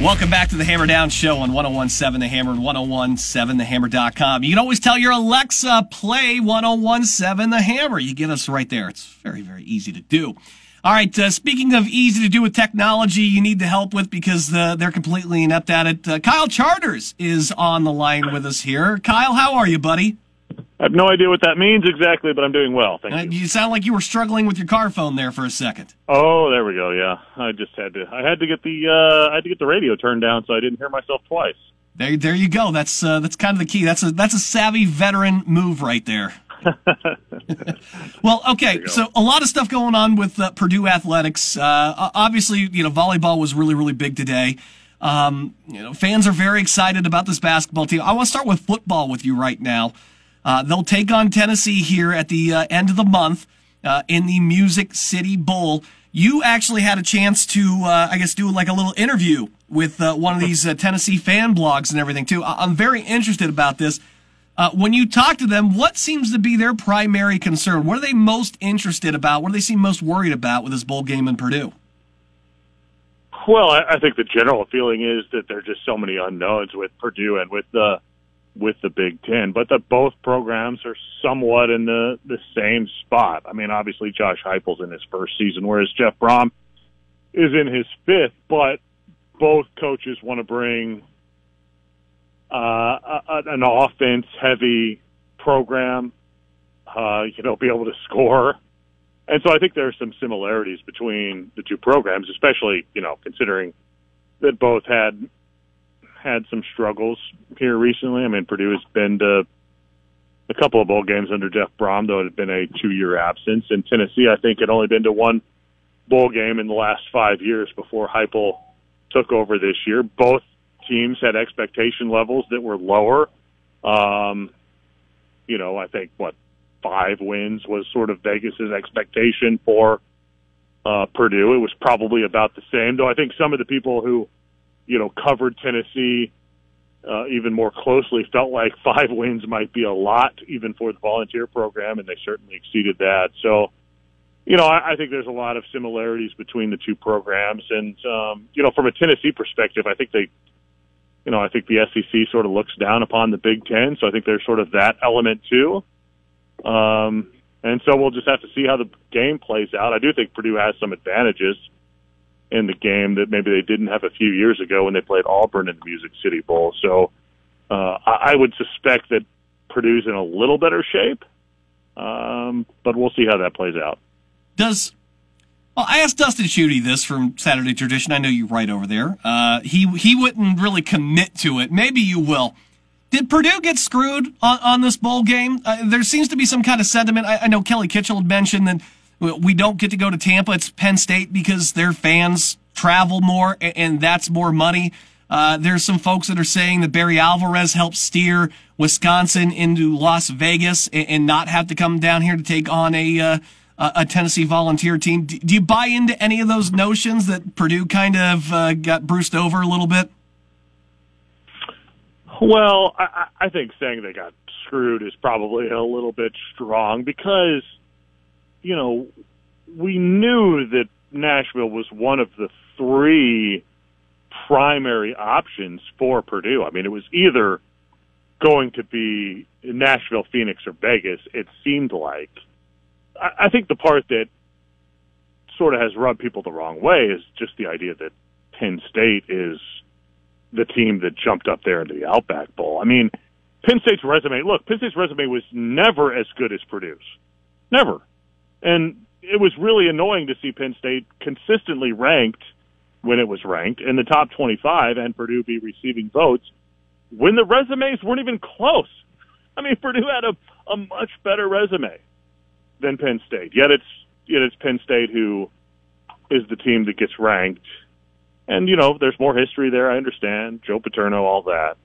Welcome back to the Hammer Down Show on 1017 The Hammer and 1017TheHammer.com. You can always tell your Alexa, play 1017 The Hammer. You get us right there. It's very, very easy to do. All right, uh, speaking of easy to do with technology, you need the help with because uh, they're completely inept at it. Uh, Kyle Charters is on the line with us here. Kyle, how are you, buddy? I have no idea what that means exactly, but I'm doing well. Thank Uh, you. you sound like you were struggling with your car phone there for a second. Oh, there we go. Yeah, I just had to. I had to get the. Uh, I had to get the radio turned down so I didn't hear myself twice. There, there you go. That's uh, that's kind of the key. That's a that's a savvy veteran move right there. well, okay. So a lot of stuff going on with uh, Purdue athletics. Uh, obviously, you know, volleyball was really really big today. Um, you know, fans are very excited about this basketball team. I want to start with football with you right now. Uh, they'll take on Tennessee here at the uh, end of the month uh, in the Music City Bowl. You actually had a chance to, uh, I guess, do like a little interview with uh, one of these uh, Tennessee fan blogs and everything too. I- I'm very interested about this. When you talk to them, what seems to be their primary concern? What are they most interested about? What do they seem most worried about with this bowl game in Purdue? Well, I, I think the general feeling is that there's just so many unknowns with Purdue and with the with the Big Ten, but that both programs are somewhat in the the same spot. I mean, obviously Josh Heupel's in his first season, whereas Jeff Brohm is in his fifth. But both coaches want to bring uh, a, an offense heavy program. Uh, you know, be able to score. And so I think there are some similarities between the two programs, especially, you know, considering that both had had some struggles here recently. I mean, Purdue has been to a couple of bowl games under Jeff Brohm, though it had been a two year absence. And Tennessee, I think, had only been to one bowl game in the last five years before Heupel took over this year. Both teams had expectation levels that were lower. Um, you know, I think what five wins was sort of Vegas's expectation for uh, Purdue. It was probably about the same, though. I think some of the people who, you know, covered Tennessee uh, even more closely felt like five wins might be a lot, even for the volunteer program, and they certainly exceeded that. So, you know, I, I think there's a lot of similarities between the two programs, and um, you know, from a Tennessee perspective, I think they. You know, I think the SEC sort of looks down upon the Big Ten, so I think there's sort of that element too. Um, and so we'll just have to see how the game plays out. I do think Purdue has some advantages in the game that maybe they didn't have a few years ago when they played Auburn in the Music City Bowl. So uh, I would suspect that Purdue's in a little better shape, um, but we'll see how that plays out. Does well, I asked Dustin Schutte this from Saturday Tradition. I know you right over there. Uh, he he wouldn't really commit to it. Maybe you will. Did Purdue get screwed on, on this bowl game? Uh, there seems to be some kind of sentiment. I, I know Kelly Kitchell had mentioned that we don't get to go to Tampa. It's Penn State because their fans travel more, and, that's more money. Uh, there's some folks that are saying that Barry Alvarez helped steer Wisconsin into Las Vegas and, and not have to come down here to take on a uh, a Tennessee volunteer team. Do, do you buy into any of those notions that Purdue kind of uh, got bruised over a little bit? Well, I I think saying they got screwed is probably a little bit strong because, you know, we knew that Nashville was one of the three primary options for Purdue. I mean, it was either going to be Nashville, Phoenix, or Vegas. It seemed like. I, think the part that sort of has rubbed people the wrong way is just the idea that Penn State is the team that jumped up there into the Outback Bowl. I mean, Penn State's resume, look, Penn State's resume was never as good as Purdue's. Never. And it was really annoying to see Penn State consistently ranked when it was ranked in the top 25 and Purdue be receiving votes when the resumes weren't even close. I mean, Purdue had a, a much better resume than Penn State. Yet it's yet it's Penn State who is the team that gets ranked. And you know, there's more history there. I understand Joe Paterno, all that.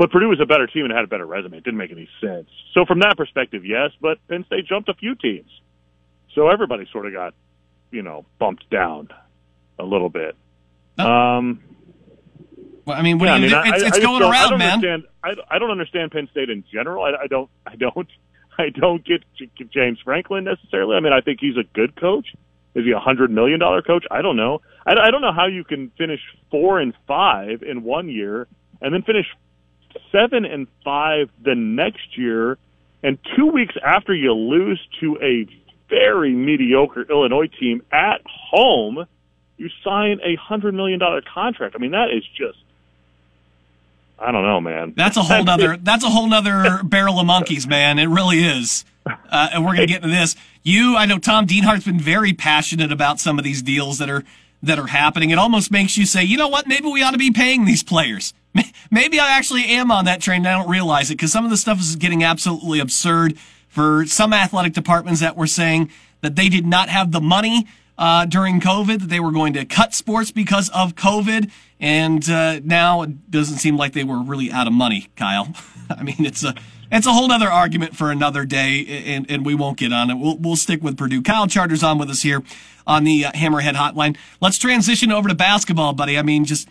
But Purdue was a better team and had a better resume. It didn't make any sense. So from that perspective, yes. But Penn State jumped a few teams, so everybody sort of got, you know, bumped down a little bit. Um, Well, I mean, what yeah, do you, I mean, I- it's, I it's just going I around, don't man. Understand, I, I don't understand Penn State in general. I, I don't. I don't. I don't get James Franklin necessarily. I mean, I think he's a good coach. Is he a hundred million dollar coach? I don't know. I, I don't know how you can finish four and five in one year and then finish seven and five the next year, and two weeks after you lose to a very mediocre Illinois team at home, you sign a hundred million dollar contract. I mean, that is just I don't know, man. That's a whole nother. That's a whole nother barrel of monkeys, man. It really is. Uh, and we're gonna get into this. You, I know Tom Dienhart's been very passionate about some of these deals that are that are happening. It almost makes you say, you know what? Maybe we ought to be paying these players. Maybe I actually am on that train. and I don't realize it because some of the stuff is getting absolutely absurd for some athletic departments that were saying that they did not have the money uh, during COVID, that they were going to cut sports because of COVID. And uh, now it doesn't seem like they were really out of money, Kyle. I mean, it's a it's a whole other argument for another day, and, and we won't get on it. We'll, we'll stick with Purdue. Kyle Charter's on with us here on the uh, Hammerhead Hotline. Let's transition over to basketball, buddy. I mean, just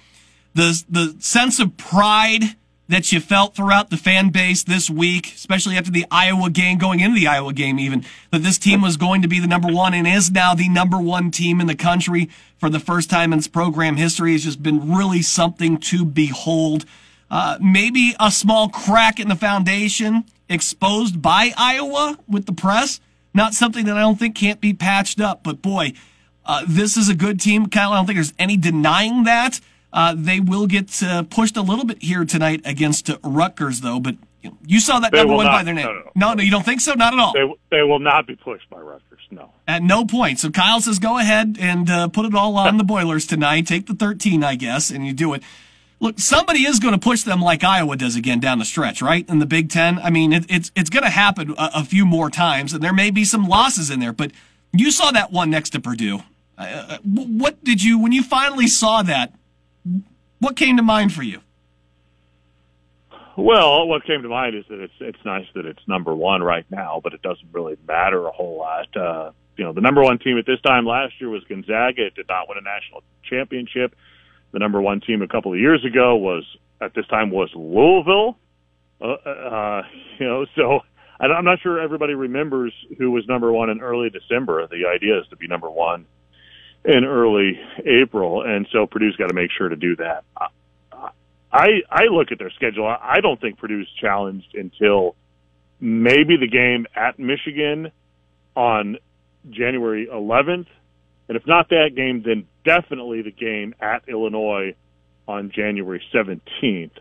the the sense of pride that you felt throughout the fan base this week, especially after the Iowa game, going into the Iowa game, even that this team was going to be the number one and is now the number one team in the country for the first time in its program history has just been really something to behold. Uh, maybe a small crack in the foundation exposed by Iowa with the press. Not something that I don't think can't be patched up, but boy, uh, this is a good team. Kyle, I don't think there's any denying that. Uh, they will get uh, pushed a little bit here tonight against uh, Rutgers, though. But you, know, you saw that they number one not, by their name. No no. no, no, you don't think so? Not at all. They, they will not be pushed by Rutgers. No. At no point. So Kyle says, go ahead and uh, put it all on the Boilers tonight. Take the 13, I guess, and you do it. Look, somebody is going to push them like Iowa does again down the stretch, right? In the Big Ten. I mean, it, it's it's going to happen a, a, few more times, and there may be some losses in there. But you saw that one next to Purdue. Uh, uh what did you when you finally saw that? What came to mind for you? Well, what came to mind is that it's it's nice that it's number one right now, but it doesn't really matter a whole lot. Uh, you know, the number one team at this time last year was Gonzaga. It did not win a national championship. The number one team a couple of years ago was at this time was Louisville. Uh, uh, you know, so I'm not sure everybody remembers who was number one in early December. The idea is to be number one in early April, and so Purdue's got to make sure to do that. I I look at their schedule. I don't think Purdue's challenged until maybe the game at Michigan on January 11th, and if not that game, then definitely the game at Illinois on January 17th.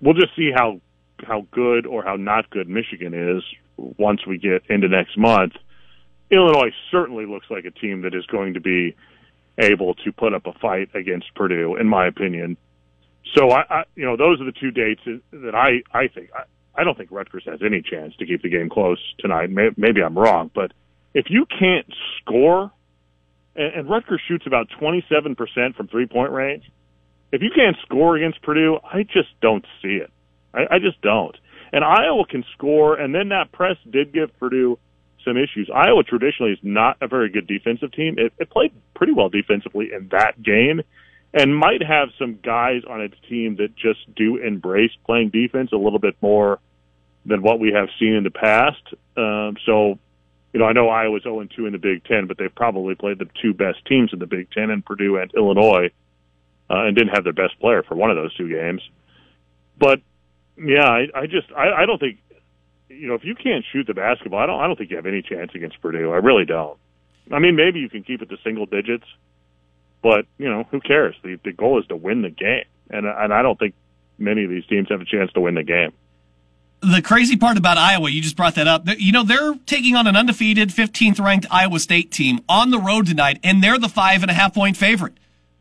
We'll just see how how good or how not good Michigan is once we get into next month. Illinois certainly looks like a team that is going to be able to put up a fight against Purdue, in my opinion. So I, I you know, those are the two dates that I, I think. I, I don't think Rutgers has any chance to keep the game close tonight. Maybe I'm wrong, but if you can't score, and, and Rutgers shoots about 27% from three point range, if you can't score against Purdue, I just don't see it. I, I just don't. And Iowa can score, and then that press did give Purdue some issues. Iowa traditionally is not a very good defensive team. It, it played pretty well defensively in that game and might have some guys on its team that just do embrace playing defense a little bit more than what we have seen in the past. Um, so, you know, I know Iowa's 0 2 in the Big Ten, but they've probably played the two best teams in the Big Ten, and Purdue and Illinois, uh, and didn't have their best player for one of those two games. But yeah, I, I just I, I don't think you know, if you can't shoot the basketball, I don't I don't think you have any chance against Purdue. I really don't. I mean, maybe you can keep it to single digits, but you know, who cares? The the goal is to win the game, and and I don't think many of these teams have a chance to win the game. The crazy part about Iowa, you just brought that up. You know, they're taking on an undefeated 15th ranked Iowa State team on the road tonight, and they're the five and a half point favorite.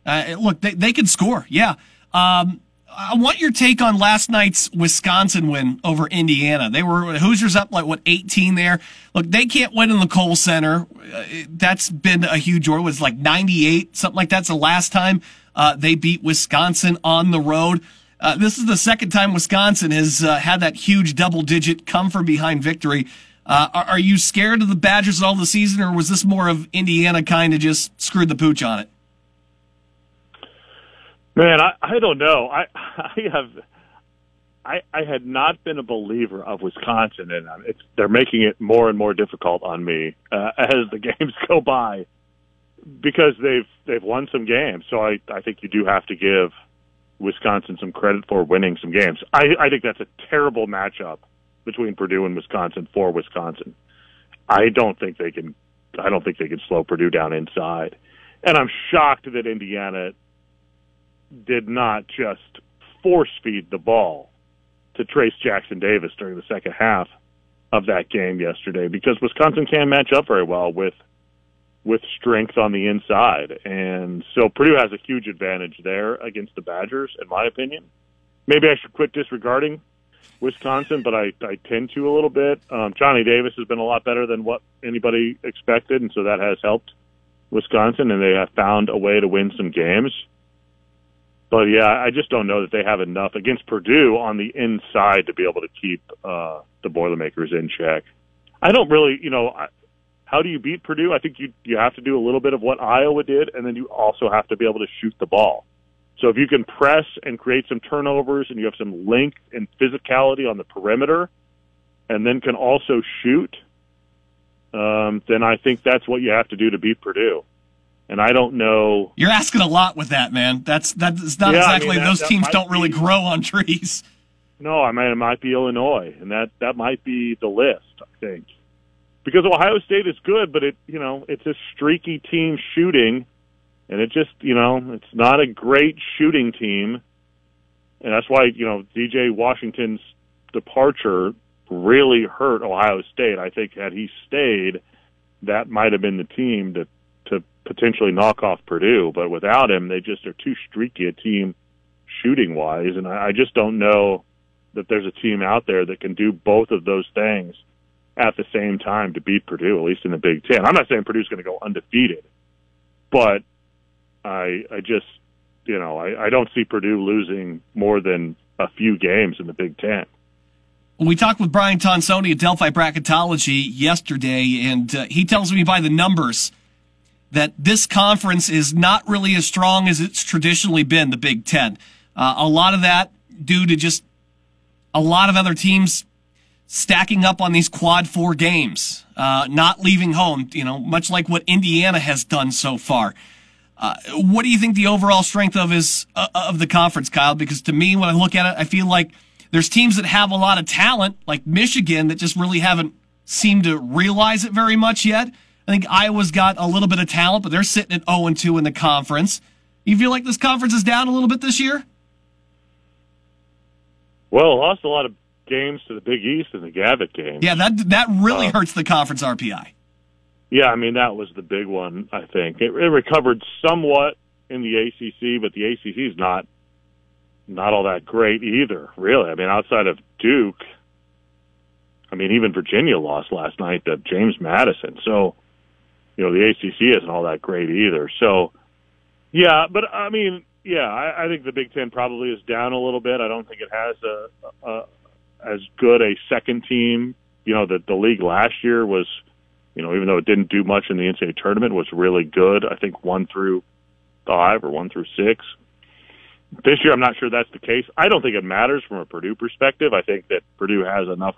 Uh, look, they, they can score. Yeah. Um, I want your take on last night's Wisconsin win over Indiana. They were Hoosiers up like what 18 there. Look, they can't win in the Kohl Center. Uh, that's been a huge or it was like 98 something like that's the last time uh, they beat Wisconsin on the road. Uh, this is the second time Wisconsin has uh, had that huge double digit come from behind victory. Uh, are, are you scared of the Badgers all the season, or was this more of Indiana kind of just screwed the pooch on it? Man, I, I don't know. I I have I I had not been a believer of Wisconsin, and it's they're making it more and more difficult on me uh, as the games go by. because they've they've won some games. So I I think you do have to give Wisconsin some credit for winning some games. I I think that's a terrible matchup between Purdue and Wisconsin for Wisconsin. I don't think they can I don't think they can slow Purdue down inside. And I'm shocked that Indiana did not just force feed the ball to Trayce Jackson Davis during the second half of that game yesterday because Wisconsin can match up very well with with strength on the inside. And so Purdue has a huge advantage there against the Badgers, in my opinion. Maybe I should quit disregarding Wisconsin, but I, I tend to a little bit. Um, Johnny Davis has been a lot better than what anybody expected, and so that has helped Wisconsin, and they have found a way to win some games. But yeah, I just don't know that they have enough against Purdue on the inside to be able to keep uh, the Boilermakers in check. I don't really, you know, I, how do you beat Purdue? I think you you have to do a little bit of what Iowa did, and then you also have to be able to shoot the ball. So if you can press and create some turnovers, and you have some length and physicality on the perimeter, and then can also shoot, um, then I think that's what you have to do to beat Purdue. And I don't know. You're asking a lot with that, man. That's that's not Yeah, I exactly. mean, that- those that teams don't really be- grow on trees. No, I mean it might be Illinois, and that that might be the list. I think because Ohio State is good, but it you know it's a streaky team shooting, and it just you know it's not a great shooting team, and that's why you know DJ Washington's departure really hurt Ohio State. I think had he stayed, that might have been the team to to potentially knock off Purdue, but without him, they just are too streaky a team shooting wise, and I, I just don't know that there's a team out there that can do both of those things at the same time to beat Purdue, at least in the Big Ten. I'm not saying Purdue's going to go undefeated, but I I just you know I, I don't see Purdue losing more than a few games in the Big Ten. We talked with Brian Tonsoni at Delphi Bracketology yesterday, and uh, he tells me by the numbers that this conference is not really as strong as it's traditionally been, the Big Ten. Uh, a lot of that due to just a lot of other teams stacking up on these quad four games, uh, not leaving home, you know, much like what Indiana has done so far. Uh, what do you think the overall strength of is uh, of the conference, Kyle? Because to me, when I look at it, I feel like there's teams that have a lot of talent, like Michigan, that just really haven't seemed to realize it very much yet. I think Iowa's got a little bit of talent, but they're sitting at 0 and 2 in the conference. You feel like this conference is down a little bit this year? Well, lost a lot of games to the Big East in the Gavitt game. Yeah, that that really Uh, hurts the conference RPI. Yeah, I mean that was the big one. I think it, it recovered somewhat in the ACC, but the ACC is not not all that great either. Really, I mean outside of Duke, I mean even Virginia lost last night to James Madison. So you know the ACC isn't all that great either. So yeah, but I mean yeah, I, I think the Big Ten probably is down a little bit. I don't think it has a, a as good a second team. You know that the league last year was you know, even though it didn't do much in the NCAA tournament, was really good. I think one through five or one through six. This year, I'm not sure that's the case. I don't think it matters from a Purdue perspective. I think that Purdue has enough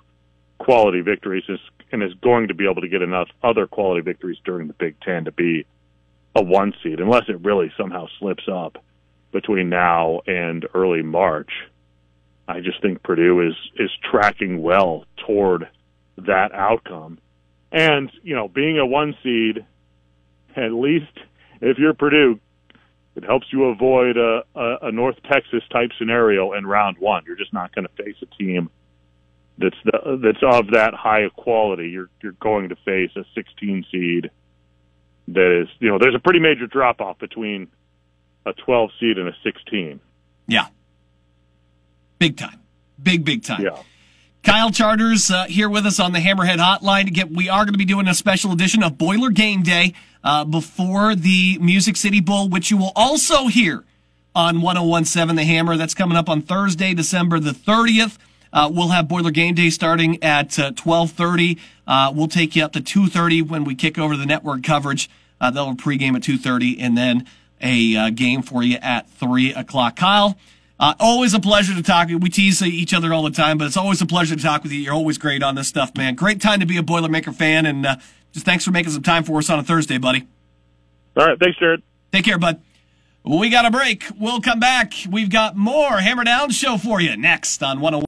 quality victories and is going to be able to get enough other quality victories during the Big Ten to be a one seed, unless it really somehow slips up between now and early March. I just think Purdue is is tracking well toward that outcome. And, you know, being a one seed, at least if you're Purdue, it helps you avoid a, a, a North Texas type scenario in round one. You're just not going to face a team that's the, that's of that high quality. You're you're going to face a 16 seed that is, you know, there's a pretty major drop off between a 12 seed and a 16. Yeah. Big time. Big, big time. Yeah. Kyle Charters uh, here with us on the Hammerhead Hotline. Again, we are going to be doing a special edition of Boiler Game Day uh, before the Music City Bowl, which you will also hear on 1017 The Hammer. That's coming up on Thursday, December the 30th. Uh, we'll have Boiler Game Day starting at uh, 12:30. Uh, we'll take you up to 2:30 when we kick over the network coverage. Uh, they'll have a pregame at 2:30, and then a uh, game for you at three o'clock. Kyle, uh, always a pleasure to talk. We tease each other all the time, but it's always a pleasure to talk with you. You're always great on this stuff, man. Great time to be a Boilermaker fan, and uh, just thanks for making some time for us on a Thursday, buddy. All right. Thanks, Jared. Take care, bud. We got a break. We'll come back. We've got more Hammer Down show for you next on 101.